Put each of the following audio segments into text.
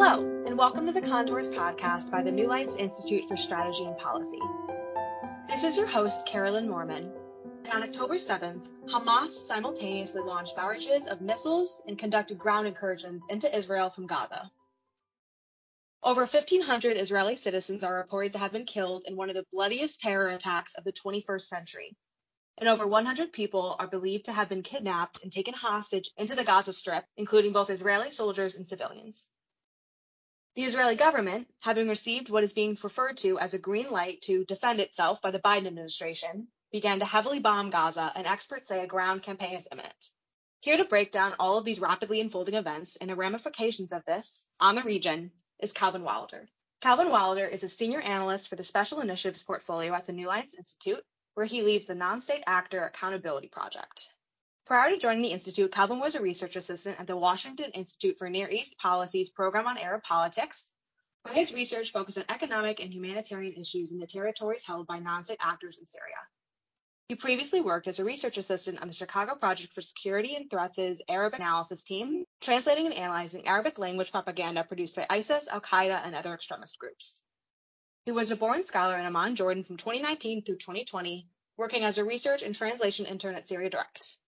Hello, and welcome to the Contours podcast by the New Lines Institute for Strategy and Policy. This is your host, Carolyn Moorman. And on October 7th, Hamas simultaneously launched barrages of missiles and conducted ground incursions into Israel from Gaza. Over 1,500 Israeli citizens are reported to have been killed in one of the bloodiest terror attacks of the 21st century, and over 100 people are believed to have been kidnapped and taken hostage into the Gaza Strip, including both Israeli soldiers and civilians. The Israeli government, having received what is being referred to as a green light to defend itself by the Biden administration, began to heavily bomb Gaza, and experts say a ground campaign is imminent. Here to break down all of these rapidly unfolding events and the ramifications of this on the region is Calvin Wilder. Calvin Wilder is a senior analyst for the Special Initiatives portfolio at the New Lines Institute, where he leads the Non-State Actor Accountability Project. Prior to joining the Institute, Calvin was a research assistant at the Washington Institute for Near East Policy's Program on Arab Politics, where his research focused on economic and humanitarian issues in the territories held by non-state actors in Syria. He previously worked as a research assistant on the Chicago Project for Security and Threats' Arab Analysis Team, translating and analyzing Arabic language propaganda produced by ISIS, Al Qaeda, and other extremist groups. He was a Boren scholar in Amman, Jordan from 2019 through 2020, working as a research and translation intern at Syria Direct.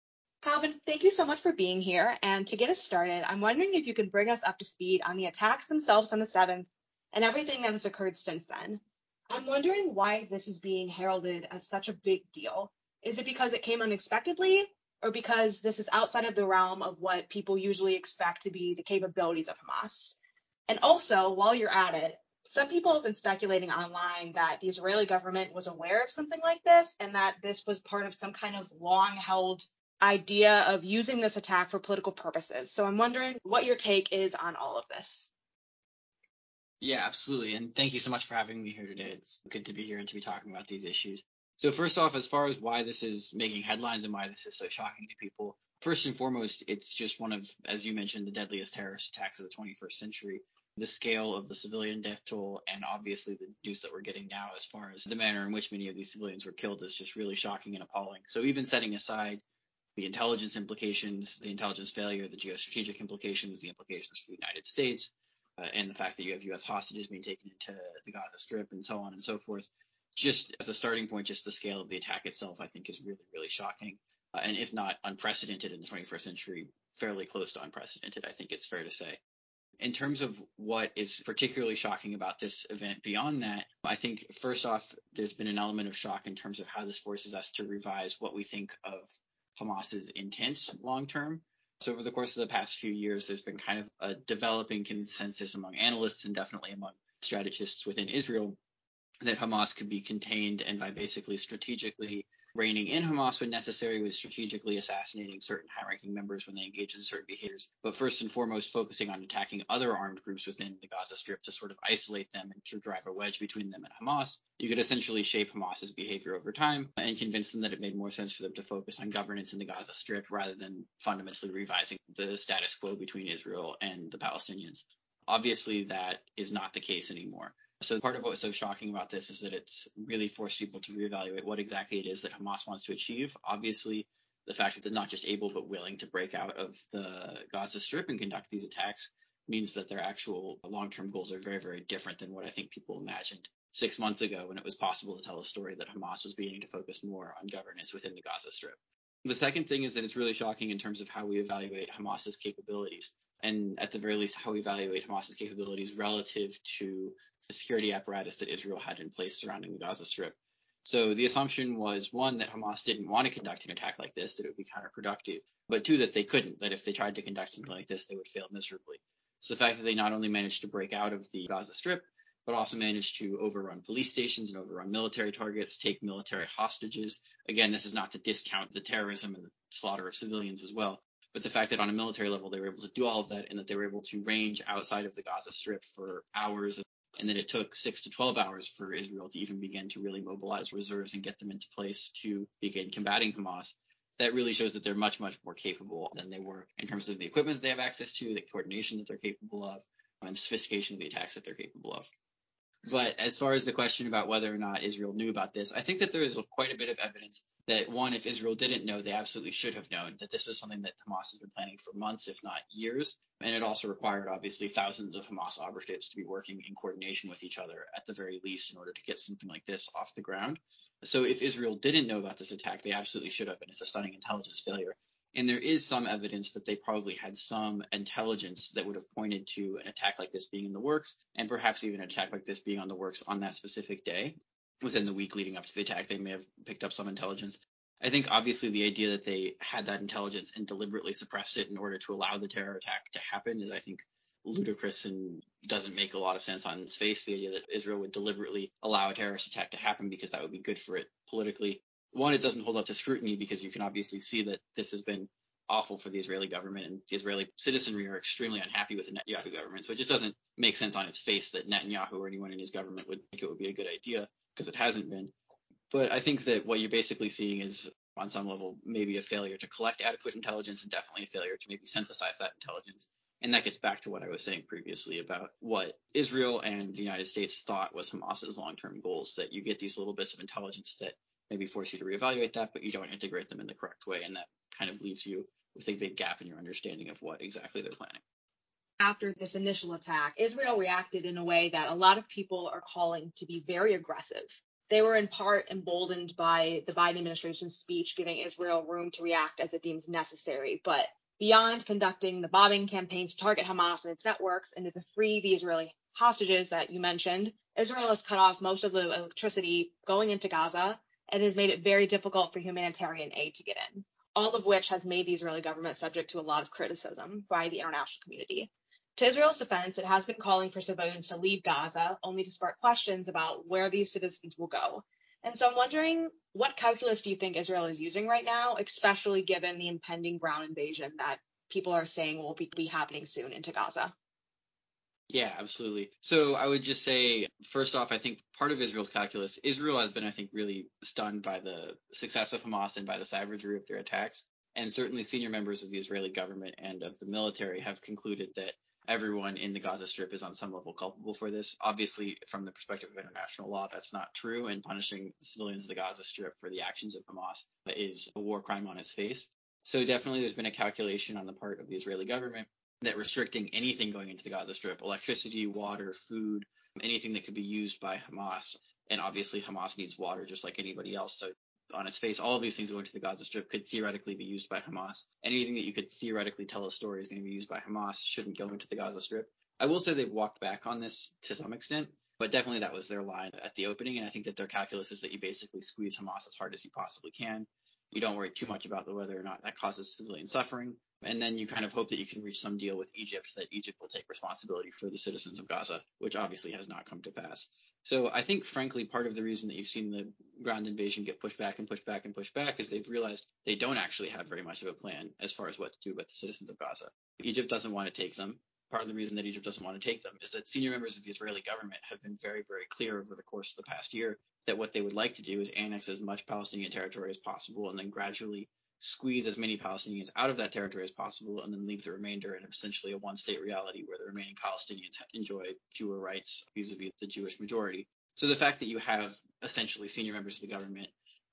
Calvin, thank you so much for being here. And to get us started, I'm wondering if you could bring us up to speed on the attacks themselves on the 7th and everything that has occurred since then. I'm wondering why this is being heralded as such a big deal. Is it because it came unexpectedly, or because this is outside of the realm of what people usually expect to be the capabilities of Hamas? And also, while you're at it, some people have been speculating online that the Israeli government was aware of something like this and that this was part of some kind of long held idea of using this attack for political purposes. So I'm wondering what your take is on all of this. Yeah, absolutely. And thank you so much for having me here today. It's good to be here and to be talking about these issues. So first off, as far as why this is making headlines and why this is so shocking to people, first and foremost, it's just one of, as you mentioned, the deadliest terrorist attacks of the 21st century. The scale of the civilian death toll and obviously the news that we're getting now as far as the manner in which many of these civilians were killed is just really shocking and appalling. So even setting aside the intelligence implications, the intelligence failure, the geostrategic implications, the implications for the United States, uh, and the fact that you have U.S. hostages being taken into the Gaza Strip and so on and so forth. Just as a starting point, just the scale of the attack itself, I think, is really, really shocking. Uh, and if not unprecedented in the 21st century, fairly close to unprecedented, I think it's fair to say. In terms of what is particularly shocking about this event beyond that, I think first off, there's been an element of shock in terms of how this forces us to revise what we think of Hamas's intents long term. So over the course of the past few years, there's been kind of a developing consensus among analysts and definitely among strategists within Israel that Hamas could be contained and by basically strategically reining in Hamas when necessary was strategically assassinating certain high-ranking members when they engage in certain behaviors, but first and foremost focusing on attacking other armed groups within the Gaza Strip to sort of isolate them and to drive a wedge between them and Hamas. You could essentially shape Hamas's behavior over time and convince them that it made more sense for them to focus on governance in the Gaza Strip rather than fundamentally revising the status quo between Israel and the Palestinians. Obviously, that is not the case anymore. So part of what's so shocking about this is that it's really forced people to reevaluate what exactly it is that Hamas wants to achieve. Obviously, the fact that they're not just able but willing to break out of the Gaza Strip and conduct these attacks means that their actual long-term goals are very, very different than what I think people imagined six months ago when it was possible to tell a story that Hamas was beginning to focus more on governance within the Gaza Strip. The second thing is that it's really shocking in terms of how we evaluate Hamas's capabilities and at the very least how we evaluate Hamas's capabilities relative to the security apparatus that Israel had in place surrounding the Gaza Strip. So the assumption was one that Hamas didn't want to conduct an attack like this, that it would be counterproductive, but two that they couldn't, that if they tried to conduct something like this, they would fail miserably. So the fact that they not only managed to break out of the Gaza Strip, but also managed to overrun police stations and overrun military targets, take military hostages. Again, this is not to discount the terrorism and the slaughter of civilians as well, but the fact that on a military level they were able to do all of that and that they were able to range outside of the Gaza Strip for hours and that it took six to 12 hours for Israel to even begin to really mobilize reserves and get them into place to begin combating Hamas. That really shows that they're much, much more capable than they were in terms of the equipment that they have access to, the coordination that they're capable of, and sophistication of the attacks that they're capable of. But as far as the question about whether or not Israel knew about this, I think that there is quite a bit of evidence that one, if Israel didn't know, they absolutely should have known that this was something that Hamas has been planning for months, if not years. And it also required, obviously, thousands of Hamas operatives to be working in coordination with each other at the very least in order to get something like this off the ground. So if Israel didn't know about this attack, they absolutely should have, and it's a stunning intelligence failure. And there is some evidence that they probably had some intelligence that would have pointed to an attack like this being in the works, and perhaps even an attack like this being on the works on that specific day within the week leading up to the attack, they may have picked up some intelligence. I think obviously the idea that they had that intelligence and deliberately suppressed it in order to allow the terror attack to happen is, I think, ludicrous and doesn't make a lot of sense on its face. The idea that Israel would deliberately allow a terrorist attack to happen because that would be good for it politically. One, it doesn't hold up to scrutiny because you can obviously see that this has been awful for the Israeli government and the Israeli citizenry are extremely unhappy with the Netanyahu government. So it just doesn't make sense on its face that Netanyahu or anyone in his government would think it would be a good idea because it hasn't been. But I think that what you're basically seeing is on some level maybe a failure to collect adequate intelligence and definitely a failure to maybe synthesize that intelligence. And that gets back to what I was saying previously about what Israel and the United States thought was Hamas's long-term goals, that you get these little bits of intelligence that maybe force you to reevaluate that, but you don't integrate them in the correct way. And that kind of leaves you with a big gap in your understanding of what exactly they're planning after this initial attack, Israel reacted in a way that a lot of people are calling to be very aggressive. They were in part emboldened by the Biden administration's speech giving Israel room to react as it deems necessary. But beyond conducting the bombing campaign to target Hamas and its networks and to free the Israeli hostages that you mentioned, Israel has cut off most of the electricity going into Gaza and has made it very difficult for humanitarian aid to get in, all of which has made the Israeli government subject to a lot of criticism by the international community. To Israel's defense, it has been calling for civilians to leave Gaza, only to spark questions about where these citizens will go. And so I'm wondering, what calculus do you think Israel is using right now, especially given the impending ground invasion that people are saying will be, be happening soon into Gaza? Yeah, absolutely. So I would just say, first off, I think part of Israel's calculus, Israel has been, I think, really stunned by the success of Hamas and by the savagery of their attacks. And certainly senior members of the Israeli government and of the military have concluded that everyone in the Gaza Strip is on some level culpable for this. Obviously, from the perspective of international law, that's not true, and punishing civilians of the Gaza Strip for the actions of Hamas is a war crime on its face. So definitely there's been a calculation on the part of the Israeli government that restricting anything going into the Gaza Strip, electricity, water, food, anything that could be used by Hamas, and obviously Hamas needs water just like anybody else. So on its face, all of these things going to the Gaza Strip could theoretically be used by Hamas. Anything that you could theoretically tell a story is going to be used by Hamas shouldn't go into the Gaza Strip. I will say they've walked back on this to some extent, but definitely that was their line at the opening. And I think that their calculus is that you basically squeeze Hamas as hard as you possibly can. You don't worry too much about the whether or not that causes civilian suffering. And then you kind of hope that you can reach some deal with Egypt that Egypt will take responsibility for the citizens of Gaza, which obviously has not come to pass. So I think, frankly, part of the reason that you've seen the ground invasion get pushed back and pushed back and pushed back is they've realized they don't actually have very much of a plan as far as what to do with the citizens of Gaza. Egypt doesn't want to take them. Part of the reason that Egypt doesn't want to take them is that senior members of the Israeli government have been very, very clear over the course of the past year that what they would like to do is annex as much Palestinian territory as possible and then gradually squeeze as many Palestinians out of that territory as possible and then leave the remainder in essentially a one state reality where the remaining Palestinians enjoy fewer rights vis-a-vis the Jewish majority. So the fact that you have essentially senior members of the government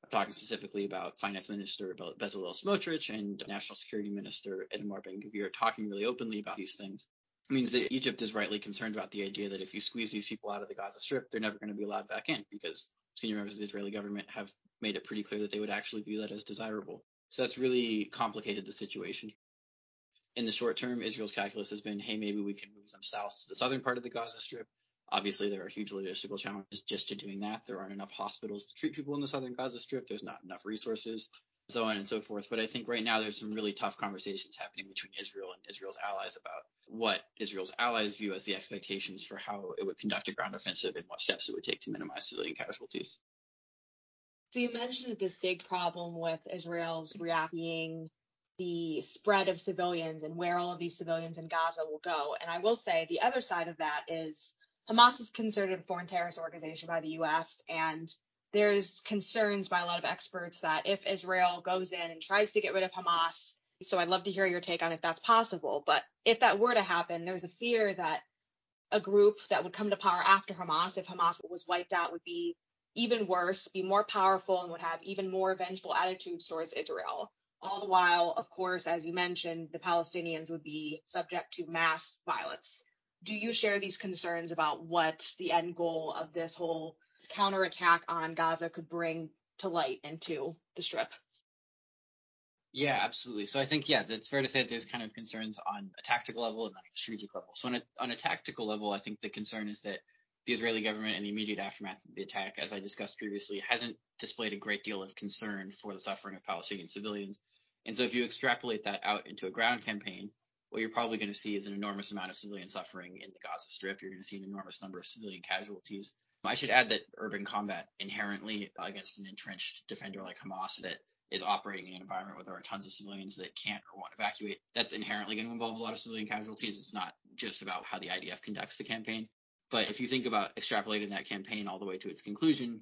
talking specifically about Finance Minister Bezalel Smotrich and National Security Minister Itamar Ben-Gvir talking really openly about these things means that Egypt is rightly concerned about the idea that if you squeeze these people out of the Gaza Strip, they're never going to be allowed back in because senior members of the Israeli government have made it pretty clear that they would actually view that as desirable. So that's really complicated the situation. In the short term, Israel's calculus has been, hey, maybe we can move them south to the southern part of the Gaza Strip. Obviously, there are huge logistical challenges just to doing that. There aren't enough hospitals to treat people in the southern Gaza Strip. There's not enough resources, so on and so forth. But I think right now there's some really tough conversations happening between Israel and Israel's allies about what Israel's allies view as the expectations for how it would conduct a ground offensive and what steps it would take to minimize civilian casualties. So you mentioned this big problem with Israel's reacting the spread of civilians and where all of these civilians in Gaza will go. And I will say the other side of that is Hamas is considered a foreign terrorist organization by the US and there's concerns by a lot of experts that if Israel goes in and tries to get rid of Hamas, so I'd love to hear your take on if that's possible, but if that were to happen, there's a fear that a group that would come to power after Hamas, if Hamas was wiped out, would be even worse, be more powerful, and would have even more vengeful attitudes towards Israel. All the while, of course, as you mentioned, the Palestinians would be subject to mass violence. Do you share these concerns about what the end goal of this whole counterattack on Gaza could bring to light into the strip? Yeah, absolutely. So I think, yeah, it's fair to say that there's kind of concerns on a tactical level and on a strategic level. So on a, on a tactical level, I think the concern is that the Israeli government in the immediate aftermath of the attack, as I discussed previously, hasn't displayed a great deal of concern for the suffering of Palestinian civilians. And so if you extrapolate that out into a ground campaign, what you're probably going to see is an enormous amount of civilian suffering in the Gaza Strip. You're going to see an enormous number of civilian casualties. I should add that urban combat inherently against an entrenched defender like Hamas that is operating in an environment where there are tons of civilians that can't or won't evacuate, that's inherently going to involve a lot of civilian casualties. It's not just about how the IDF conducts the campaign. But if you think about extrapolating that campaign all the way to its conclusion,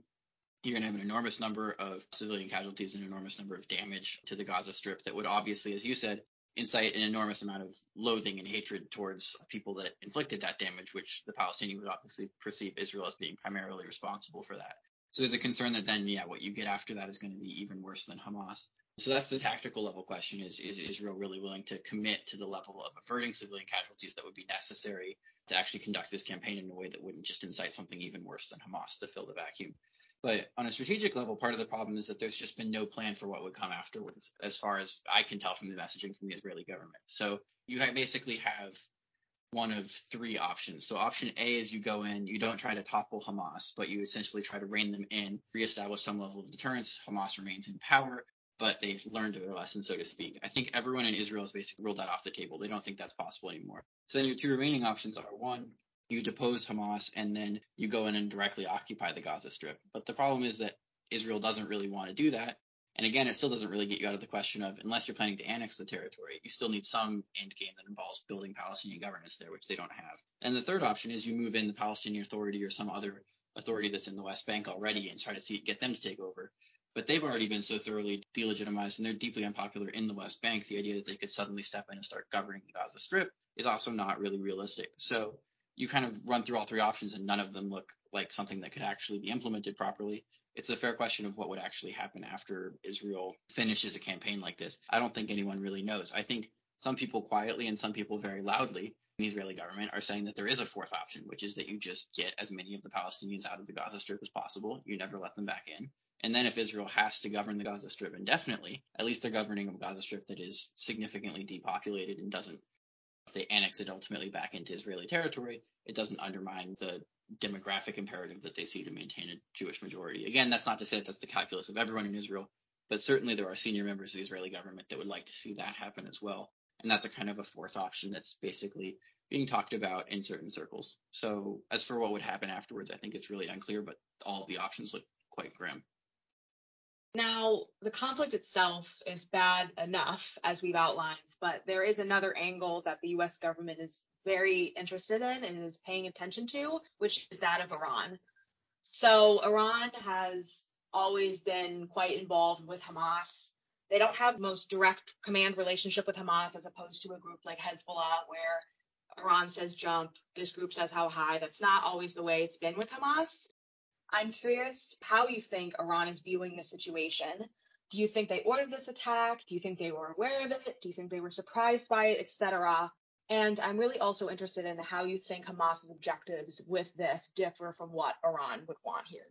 you're going to have an enormous number of civilian casualties and an enormous number of damage to the Gaza Strip that would obviously, as you said, incite an enormous amount of loathing and hatred towards people that inflicted that damage, which the Palestinians would obviously perceive Israel as being primarily responsible for that. So there's a concern that then, yeah, what you get after that is going to be even worse than Hamas. So that's the tactical level question is, is Israel really willing to commit to the level of averting civilian casualties that would be necessary to actually conduct this campaign in a way that wouldn't just incite something even worse than Hamas to fill the vacuum? But on a strategic level, part of the problem is that there's just been no plan for what would come afterwards, as far as I can tell from the messaging from the Israeli government. So you basically have one of three options. So option A is you go in, you don't try to topple Hamas, but you essentially try to rein them in, reestablish some level of deterrence. Hamas remains in power, but they've learned their lesson, so to speak. I think everyone in Israel has basically ruled that off the table. They don't think that's possible anymore. So then your two remaining options are one, you depose Hamas and then you go in and directly occupy the Gaza Strip. But the problem is that Israel doesn't really want to do that. And again, it still doesn't really get you out of the question of unless you're planning to annex the territory, you still need some end game that involves building Palestinian governance there, which they don't have. And the third option is you move in the Palestinian Authority or some other authority that's in the West Bank already and try to see get them to take over. But they've already been so thoroughly delegitimized and they're deeply unpopular in the West Bank. The idea that they could suddenly step in and start governing the Gaza Strip is also not really realistic. So you kind of run through all three options and none of them look like something that could actually be implemented properly it's a fair question of what would actually happen after Israel finishes a campaign like this. I don't think anyone really knows. I think some people quietly and some people very loudly in the Israeli government are saying that there is a fourth option, which is that you just get as many of the Palestinians out of the Gaza Strip as possible. You never let them back in. And then if Israel has to govern the Gaza Strip indefinitely, at least they're governing a Gaza Strip that is significantly depopulated and doesn't, if they annex it ultimately back into Israeli territory, it doesn't undermine the demographic imperative that they see to maintain a Jewish majority. Again, that's not to say that that's the calculus of everyone in Israel, but certainly there are senior members of the Israeli government that would like to see that happen as well. And that's a kind of a fourth option that's basically being talked about in certain circles. So as for what would happen afterwards, I think it's really unclear, but all of the options look quite grim. Now, the conflict itself is bad enough, as we've outlined, but there is another angle that the US government is very interested in and is paying attention to, which is that of Iran. So, Iran has always been quite involved with Hamas. They don't have most direct command relationship with Hamas as opposed to a group like Hezbollah, where Iran says jump, this group says how high. That's not always the way it's been with Hamas. I'm curious how you think Iran is viewing the situation. Do you think they ordered this attack? Do you think they were aware of it? Do you think they were surprised by it, etc.? And I'm really also interested in how you think Hamas's objectives with this differ from what Iran would want here.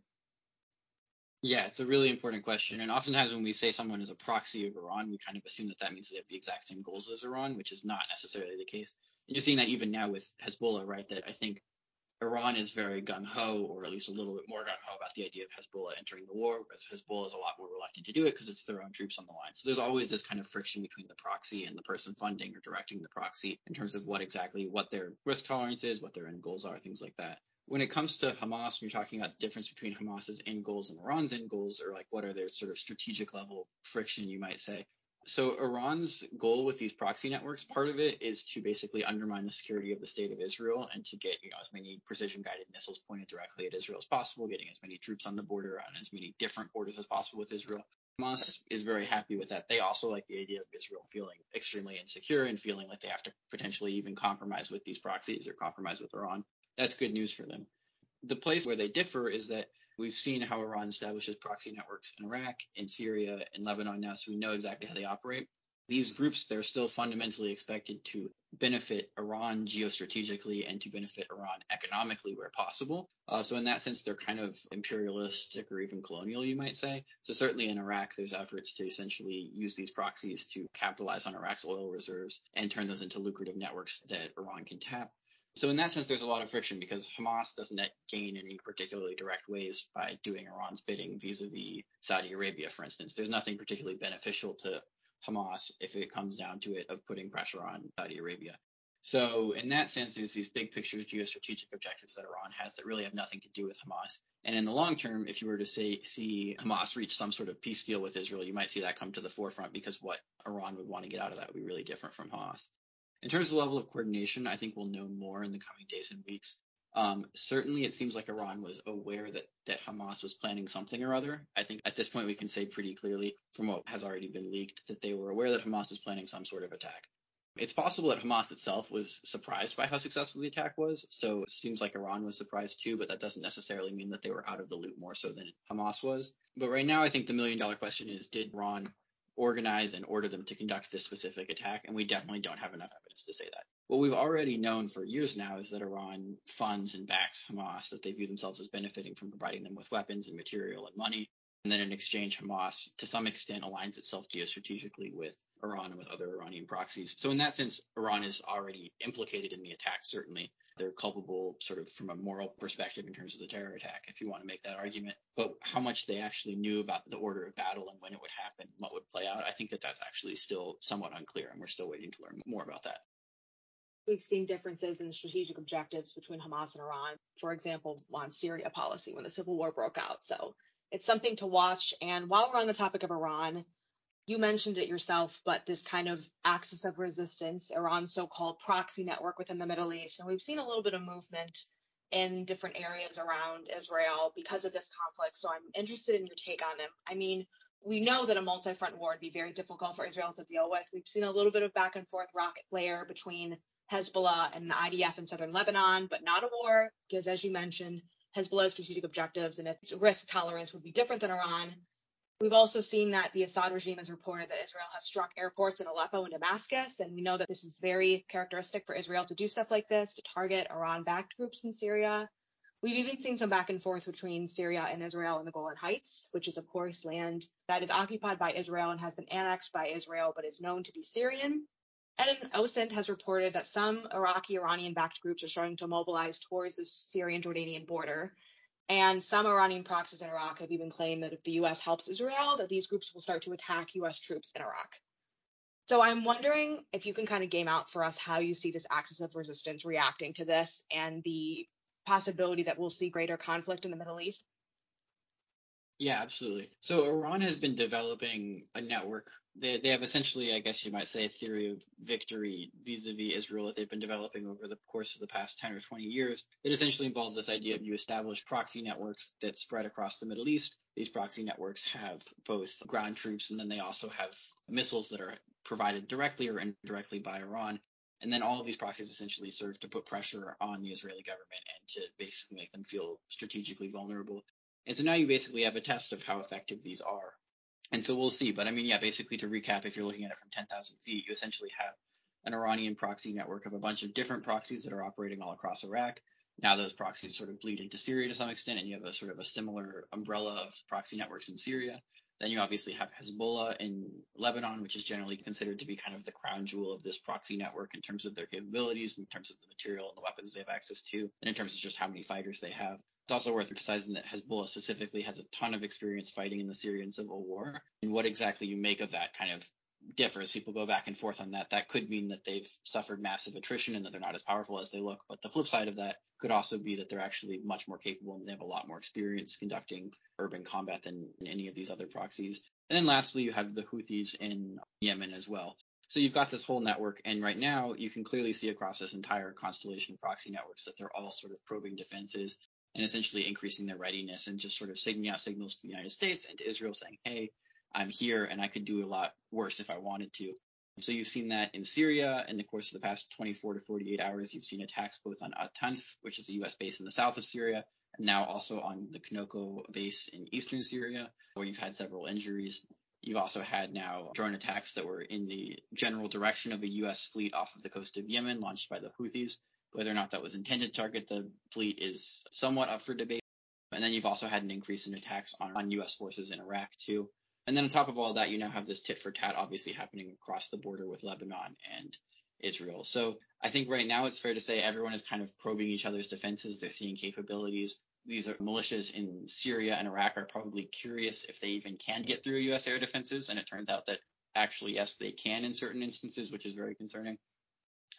Yeah, it's a really important question. And oftentimes when we say someone is a proxy of Iran, we kind of assume that that means they have the exact same goals as Iran, which is not necessarily the case. And you're seeing that even now with Hezbollah, right? That I think Iran is very gung ho, or at least a little bit more gung ho about the idea of Hezbollah entering the war, whereas Hezbollah is a lot more reluctant to do it because it's their own troops on the line. So there's always this kind of friction between the proxy and the person funding or directing the proxy in terms of what exactly what their risk tolerance is, what their end goals are, things like that. When it comes to Hamas, when you're talking about the difference between Hamas's end goals and Iran's end goals, or like what are their sort of strategic level friction, you might say, so Iran's goal with these proxy networks, part of it is to basically undermine the security of the state of Israel and to get, you know, as many precision guided missiles pointed directly at Israel as possible, getting as many troops on the border on as many different borders as possible with Israel. Hamas is very happy with that. They also like the idea of Israel feeling extremely insecure and feeling like they have to potentially even compromise with these proxies or compromise with Iran. That's good news for them. The place where they differ is that We've seen how Iran establishes proxy networks in Iraq, in Syria, in Lebanon now, so we know exactly how they operate these groups they're still fundamentally expected to benefit Iran geostrategically and to benefit Iran economically where possible. Uh, so in that sense, they're kind of imperialistic or even colonial, you might say. So certainly in Iraq, there's efforts to essentially use these proxies to capitalize on Iraq's oil reserves and turn those into lucrative networks that Iran can tap. So in that sense, there's a lot of friction because Hamas doesn't gain any particularly direct ways by doing Iran's bidding vis-a-vis Saudi Arabia, for instance. There's nothing particularly beneficial to Hamas if it comes down to it of putting pressure on Saudi Arabia. So in that sense, there's these big picture geostrategic objectives that Iran has that really have nothing to do with Hamas. And in the long term, if you were to say see Hamas reach some sort of peace deal with Israel, you might see that come to the forefront because what Iran would want to get out of that would be really different from Hamas. In terms of the level of coordination, I think we'll know more in the coming days and weeks. Um, certainly, it seems like Iran was aware that that Hamas was planning something or other. I think at this point we can say pretty clearly from what has already been leaked that they were aware that Hamas was planning some sort of attack. It's possible that Hamas itself was surprised by how successful the attack was, so it seems like Iran was surprised too, but that doesn't necessarily mean that they were out of the loop more so than Hamas was. But right now, I think the million dollar question is did Iran organize and order them to conduct this specific attack? And we definitely don't have enough evidence to say that. What we've already known for years now is that Iran funds and backs Hamas, that they view themselves as benefiting from providing them with weapons and material and money. And then in exchange, Hamas, to some extent, aligns itself geostrategically with Iran and with other Iranian proxies. So in that sense, Iran is already implicated in the attack, certainly. They're culpable sort of from a moral perspective in terms of the terror attack, if you want to make that argument. But how much they actually knew about the order of battle and when it would happen, what would play out, I think that that's actually still somewhat unclear, and we're still waiting to learn more about that. We've seen differences in strategic objectives between Hamas and Iran, for example, on Syria policy when the civil war broke out. So it's something to watch. And while we're on the topic of Iran, you mentioned it yourself, but this kind of axis of resistance, Iran's so-called proxy network within the Middle East, and we've seen a little bit of movement in different areas around Israel because of this conflict. So I'm interested in your take on them. I mean, we know that a multi-front war would be very difficult for Israel to deal with. We've seen a little bit of back and forth rocket flare between Hezbollah and the IDF in southern Lebanon, but not a war, because as you mentioned, Hezbollah's strategic objectives and its risk tolerance would be different than Iran. We've also seen that the Assad regime has reported that Israel has struck airports in Aleppo and Damascus, and we know that this is very characteristic for Israel to do stuff like this, to target Iran-backed groups in Syria. We've even seen some back and forth between Syria and Israel in the Golan Heights, which is, of course, land that is occupied by Israel and has been annexed by Israel, but is known to be Syrian. And OSINT has reported that some Iraqi Iranian backed groups are starting to mobilize towards the Syrian Jordanian border. And some Iranian proxies in Iraq have even claimed that if the US helps Israel, that these groups will start to attack US troops in Iraq. So I'm wondering if you can kind of game out for us how you see this axis of resistance reacting to this and the possibility that we'll see greater conflict in the Middle East. Yeah, absolutely. So Iran has been developing a network. They, they have essentially, I guess you might say, a theory of victory vis-a-vis Israel that they've been developing over the course of the past 10 or 20 years. It essentially involves this idea of you establish proxy networks that spread across the Middle East. These proxy networks have both ground troops and then they also have missiles that are provided directly or indirectly by Iran. And then all of these proxies essentially serve to put pressure on the Israeli government and to basically make them feel strategically vulnerable. And so now you basically have a test of how effective these are. And so we'll see. But I mean, yeah, basically to recap, if you're looking at it from 10,000 feet, you essentially have an Iranian proxy network of a bunch of different proxies that are operating all across Iraq. Now those proxies sort of bleed into Syria to some extent, and you have a sort of a similar umbrella of proxy networks in Syria. Then you obviously have Hezbollah in Lebanon, which is generally considered to be kind of the crown jewel of this proxy network in terms of their capabilities, in terms of the material and the weapons they have access to, and in terms of just how many fighters they have. It's also worth emphasizing that Hezbollah specifically has a ton of experience fighting in the Syrian civil war. And what exactly you make of that kind of differs. People go back and forth on that. That could mean that they've suffered massive attrition and that they're not as powerful as they look. But the flip side of that could also be that they're actually much more capable and they have a lot more experience conducting urban combat than any of these other proxies. And then lastly, you have the Houthis in Yemen as well. So you've got this whole network, and right now you can clearly see across this entire constellation of proxy networks that they're all sort of probing defenses and essentially increasing their readiness and just sort of sending out signals to the United States and to Israel saying, hey, I'm here and I could do a lot worse if I wanted to. So you've seen that in Syria in the course of the past 24 to 48 hours. You've seen attacks both on At-Tanf, which is a U.S. base in the south of Syria, and now also on the Conoco base in eastern Syria, where you've had several injuries. You've also had now drone attacks that were in the general direction of a U.S. fleet off of the coast of Yemen, launched by the Houthis. Whether or not that was intended to target the fleet is somewhat up for debate. And then you've also had an increase in attacks on, on U.S. forces in Iraq too. And then on top of all that, you now have this tit for tat obviously happening across the border with Lebanon and Israel. So I think right now it's fair to say everyone is kind of probing each other's defenses. They're seeing capabilities. These are militias in Syria and Iraq are probably curious if they even can get through U.S. air defenses. And it turns out that actually, yes, they can in certain instances, which is very concerning.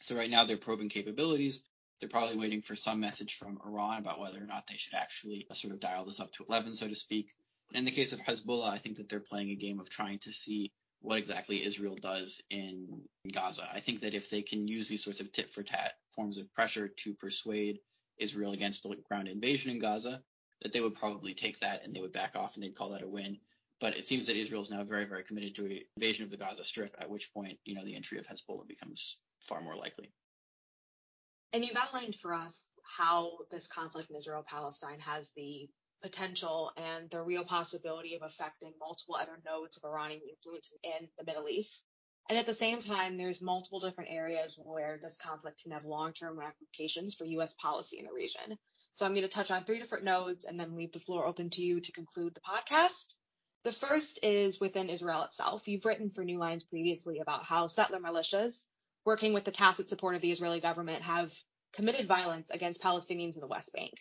So right now they're probing capabilities. They're probably waiting for some message from Iran about whether or not they should actually sort of dial this up to 11, so to speak. In the case of Hezbollah, I think that they're playing a game of trying to see what exactly Israel does in Gaza. I think that if they can use these sorts of tit for tat forms of pressure to persuade Israel against a ground invasion in Gaza, that they would probably take that and they would back off and they'd call that a win. But it seems that Israel is now very, very committed to an invasion of the Gaza Strip, at which point, you know, the entry of Hezbollah becomes far more likely. And you've outlined for us how this conflict in Israel Palestine has the potential and the real possibility of affecting multiple other nodes of Iranian influence in the Middle East. And at the same time, there's multiple different areas where this conflict can have long-term ramifications for U.S. policy in the region. So I'm going to touch on three different nodes and then leave the floor open to you to conclude the podcast. The first is within Israel itself. You've written for New Lines previously about how settler militias, working with the tacit support of the Israeli government, have committed violence against Palestinians in the West Bank.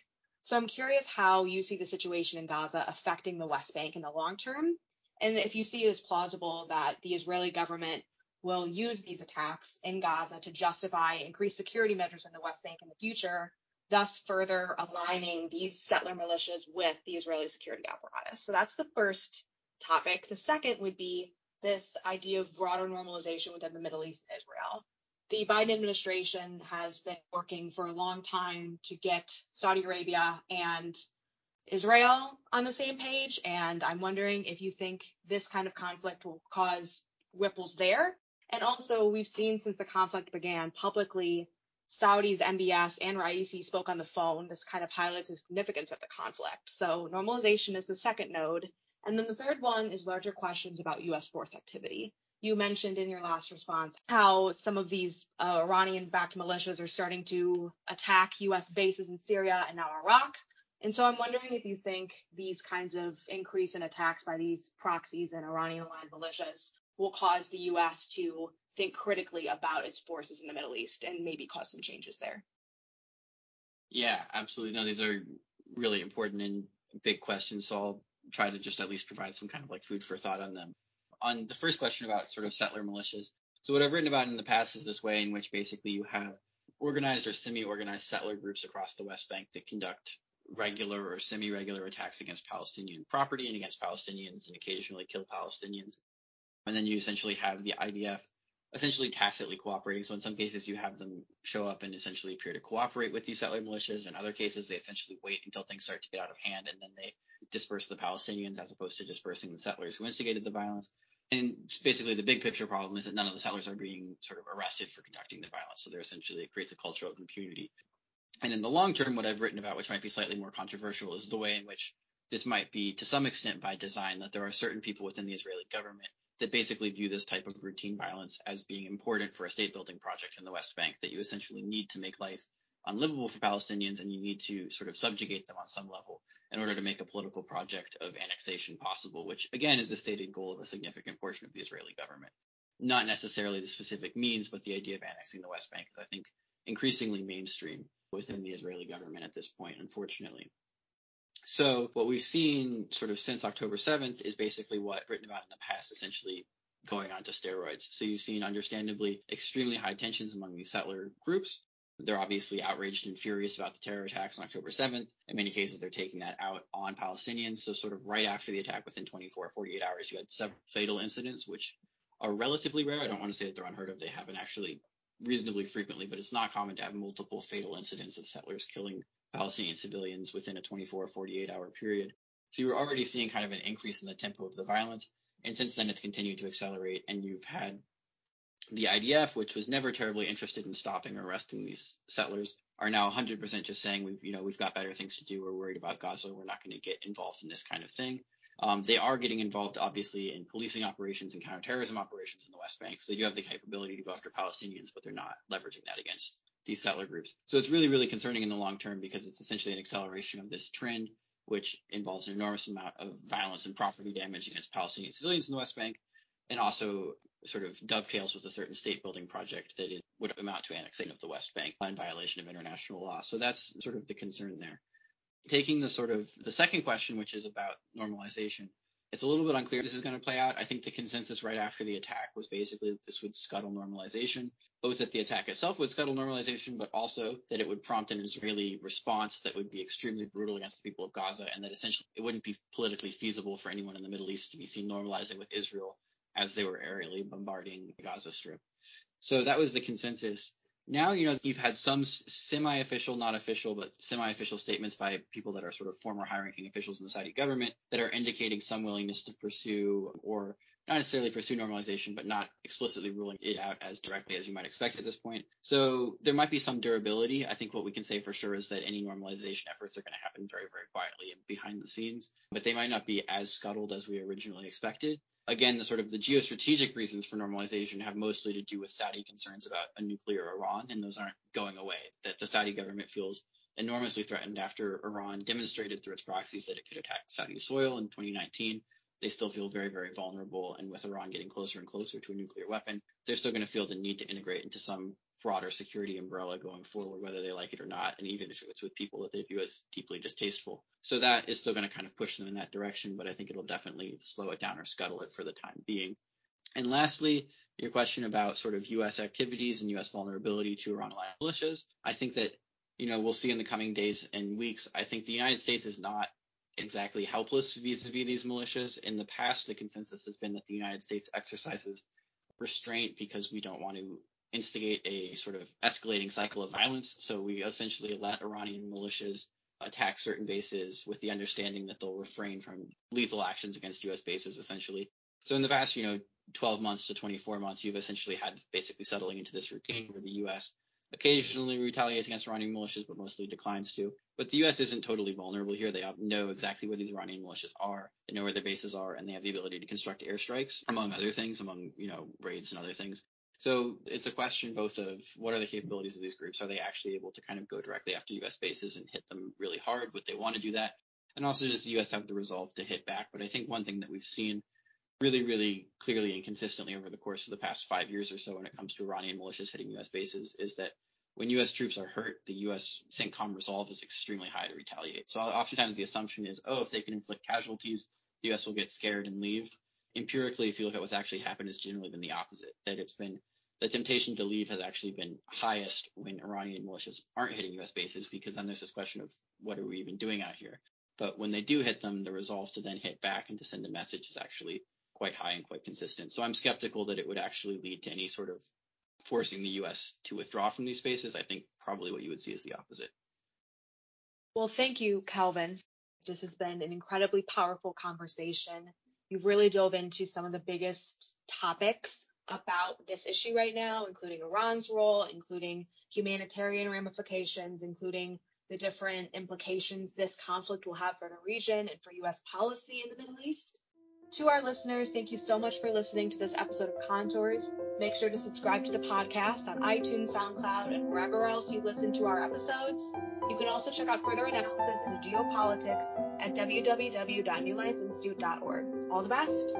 So I'm curious how you see the situation in Gaza affecting the West Bank in the long term, and if you see it as plausible that the Israeli government will use these attacks in Gaza to justify increased security measures in the West Bank in the future, thus further aligning these settler militias with the Israeli security apparatus. So that's the first topic. The second would be this idea of broader normalization within the Middle East and Israel. The Biden administration has been working for a long time to get Saudi Arabia and Israel on the same page. And I'm wondering if you think this kind of conflict will cause ripples there and also, we've seen since the conflict began publicly, Saudi's MBS and Raisi spoke on the phone. This kind of highlights the significance of the conflict. So normalization is the second node. And then the third one is larger questions about U.S. force activity. You mentioned in your last response how some of these uh, Iranian backed militias are starting to attack U.S. bases in Syria and now Iraq. And so I'm wondering if you think these kinds of increase in attacks by these proxies and Iranian aligned militias will cause the U.S. to think critically about its forces in the Middle East and maybe cause some changes there. Yeah, absolutely. No, these are really important and big questions. So I'll try to just at least provide some kind of like food for thought on them. On the first question about sort of settler militias. So what I've written about in the past is this way in which basically you have organized or semi-organized settler groups across the West Bank that conduct regular or semi-regular attacks against Palestinian property and against Palestinians and occasionally kill Palestinians and then you essentially have the IDF essentially tacitly cooperating. So in some cases, you have them show up and essentially appear to cooperate with these settler militias. In other cases, they essentially wait until things start to get out of hand and then they disperse the Palestinians as opposed to dispersing the settlers who instigated the violence. And basically, the big picture problem is that none of the settlers are being sort of arrested for conducting the violence. So they're essentially, it creates a culture of impunity. And in the long term, what I've written about, which might be slightly more controversial, is the way in which this might be to some extent by design, that there are certain people within the Israeli government that basically view this type of routine violence as being important for a state building project in the West Bank, that you essentially need to make life unlivable for Palestinians and you need to sort of subjugate them on some level in order to make a political project of annexation possible, which again is the stated goal of a significant portion of the Israeli government. Not necessarily the specific means, but the idea of annexing the West Bank is, I think, increasingly mainstream within the Israeli government at this point, unfortunately. So what we've seen sort of since October 7th is basically what written about in the past, essentially going on to steroids. So you've seen understandably extremely high tensions among these settler groups. They're obviously outraged and furious about the terror attacks on October 7th. In many cases, they're taking that out on Palestinians. So sort of right after the attack, within 24 or 48 hours, you had several fatal incidents, which are relatively rare. I don't want to say that they're unheard of. They happen actually reasonably frequently, but it's not common to have multiple fatal incidents of settlers killing Palestinian civilians within a 24 or 48 hour period. So you were already seeing kind of an increase in the tempo of the violence. And since then, it's continued to accelerate. And you've had the IDF, which was never terribly interested in stopping or arresting these settlers, are now 100% just saying we've you know we've got better things to do. We're worried about Gaza. We're not going to get involved in this kind of thing. Um, they are getting involved, obviously, in policing operations and counterterrorism operations in the West Bank. So they do have the capability to go after Palestinians, but they're not leveraging that against these settler groups. So it's really, really concerning in the long term because it's essentially an acceleration of this trend, which involves an enormous amount of violence and property damage against Palestinian civilians in the West Bank, and also sort of dovetails with a certain state building project that would amount to annexation of the West Bank in violation of international law. So that's sort of the concern there taking the sort of the second question, which is about normalization, it's a little bit unclear this is going to play out. I think the consensus right after the attack was basically that this would scuttle normalization, both that the attack itself would scuttle normalization, but also that it would prompt an Israeli response that would be extremely brutal against the people of Gaza, and that essentially it wouldn't be politically feasible for anyone in the Middle East to be seen normalizing with Israel as they were aerially bombarding the Gaza Strip. So that was the consensus. Now, you know, you've had some semi-official, not official, but semi-official statements by people that are sort of former high-ranking officials in the Saudi government that are indicating some willingness to pursue or not necessarily pursue normalization, but not explicitly ruling it out as directly as you might expect at this point. So there might be some durability. I think what we can say for sure is that any normalization efforts are going to happen very, very quietly and behind the scenes, but they might not be as scuttled as we originally expected again, the sort of the geostrategic reasons for normalization have mostly to do with Saudi concerns about a nuclear Iran, and those aren't going away. That the Saudi government feels enormously threatened after Iran demonstrated through its proxies that it could attack Saudi soil in 2019 they still feel very, very vulnerable. And with Iran getting closer and closer to a nuclear weapon, they're still going to feel the need to integrate into some broader security umbrella going forward, whether they like it or not, and even if it's with people that they view as deeply distasteful. So that is still going to kind of push them in that direction, but I think it'll definitely slow it down or scuttle it for the time being. And lastly, your question about sort of U.S. activities and U.S. vulnerability to Iran-aligned militias. I think that, you know, we'll see in the coming days and weeks. I think the United States is not exactly helpless vis-a-vis these militias. In the past, the consensus has been that the United States exercises restraint because we don't want to instigate a sort of escalating cycle of violence. So we essentially let Iranian militias attack certain bases with the understanding that they'll refrain from lethal actions against U.S. bases, essentially. So in the past, you know, 12 months to 24 months, you've essentially had basically settling into this routine where the U.S occasionally retaliates against Iranian militias, but mostly declines to. But the U.S. isn't totally vulnerable here. They know exactly where these Iranian militias are. They know where their bases are, and they have the ability to construct airstrikes, among other things, among you know raids and other things. So it's a question both of what are the capabilities of these groups? Are they actually able to kind of go directly after U.S. bases and hit them really hard? Would they want to do that? And also, does the U.S. have the resolve to hit back? But I think one thing that we've seen really, really clearly and consistently over the course of the past five years or so when it comes to Iranian militias hitting U.S. bases is that when U.S. troops are hurt, the U.S. CENTCOM resolve is extremely high to retaliate. So oftentimes the assumption is, oh, if they can inflict casualties, the U.S. will get scared and leave. Empirically, if you look at what's actually happened, it's generally been the opposite. That it's been the temptation to leave has actually been highest when Iranian militias aren't hitting U.S. bases, because then there's this question of what are we even doing out here? But when they do hit them, the resolve to then hit back and to send a message is actually quite high and quite consistent. So I'm skeptical that it would actually lead to any sort of forcing the U.S. to withdraw from these spaces. I think probably what you would see is the opposite. Well, thank you, Calvin. This has been an incredibly powerful conversation. You've really dove into some of the biggest topics about this issue right now, including Iran's role, including humanitarian ramifications, including the different implications this conflict will have for the region and for U.S. policy in the Middle East. To our listeners, thank you so much for listening to this episode of Contours. Make sure to subscribe to the podcast on iTunes, SoundCloud, and wherever else you listen to our episodes. You can also check out further analysis into geopolitics at www.newlinesinstitute.org. All the best.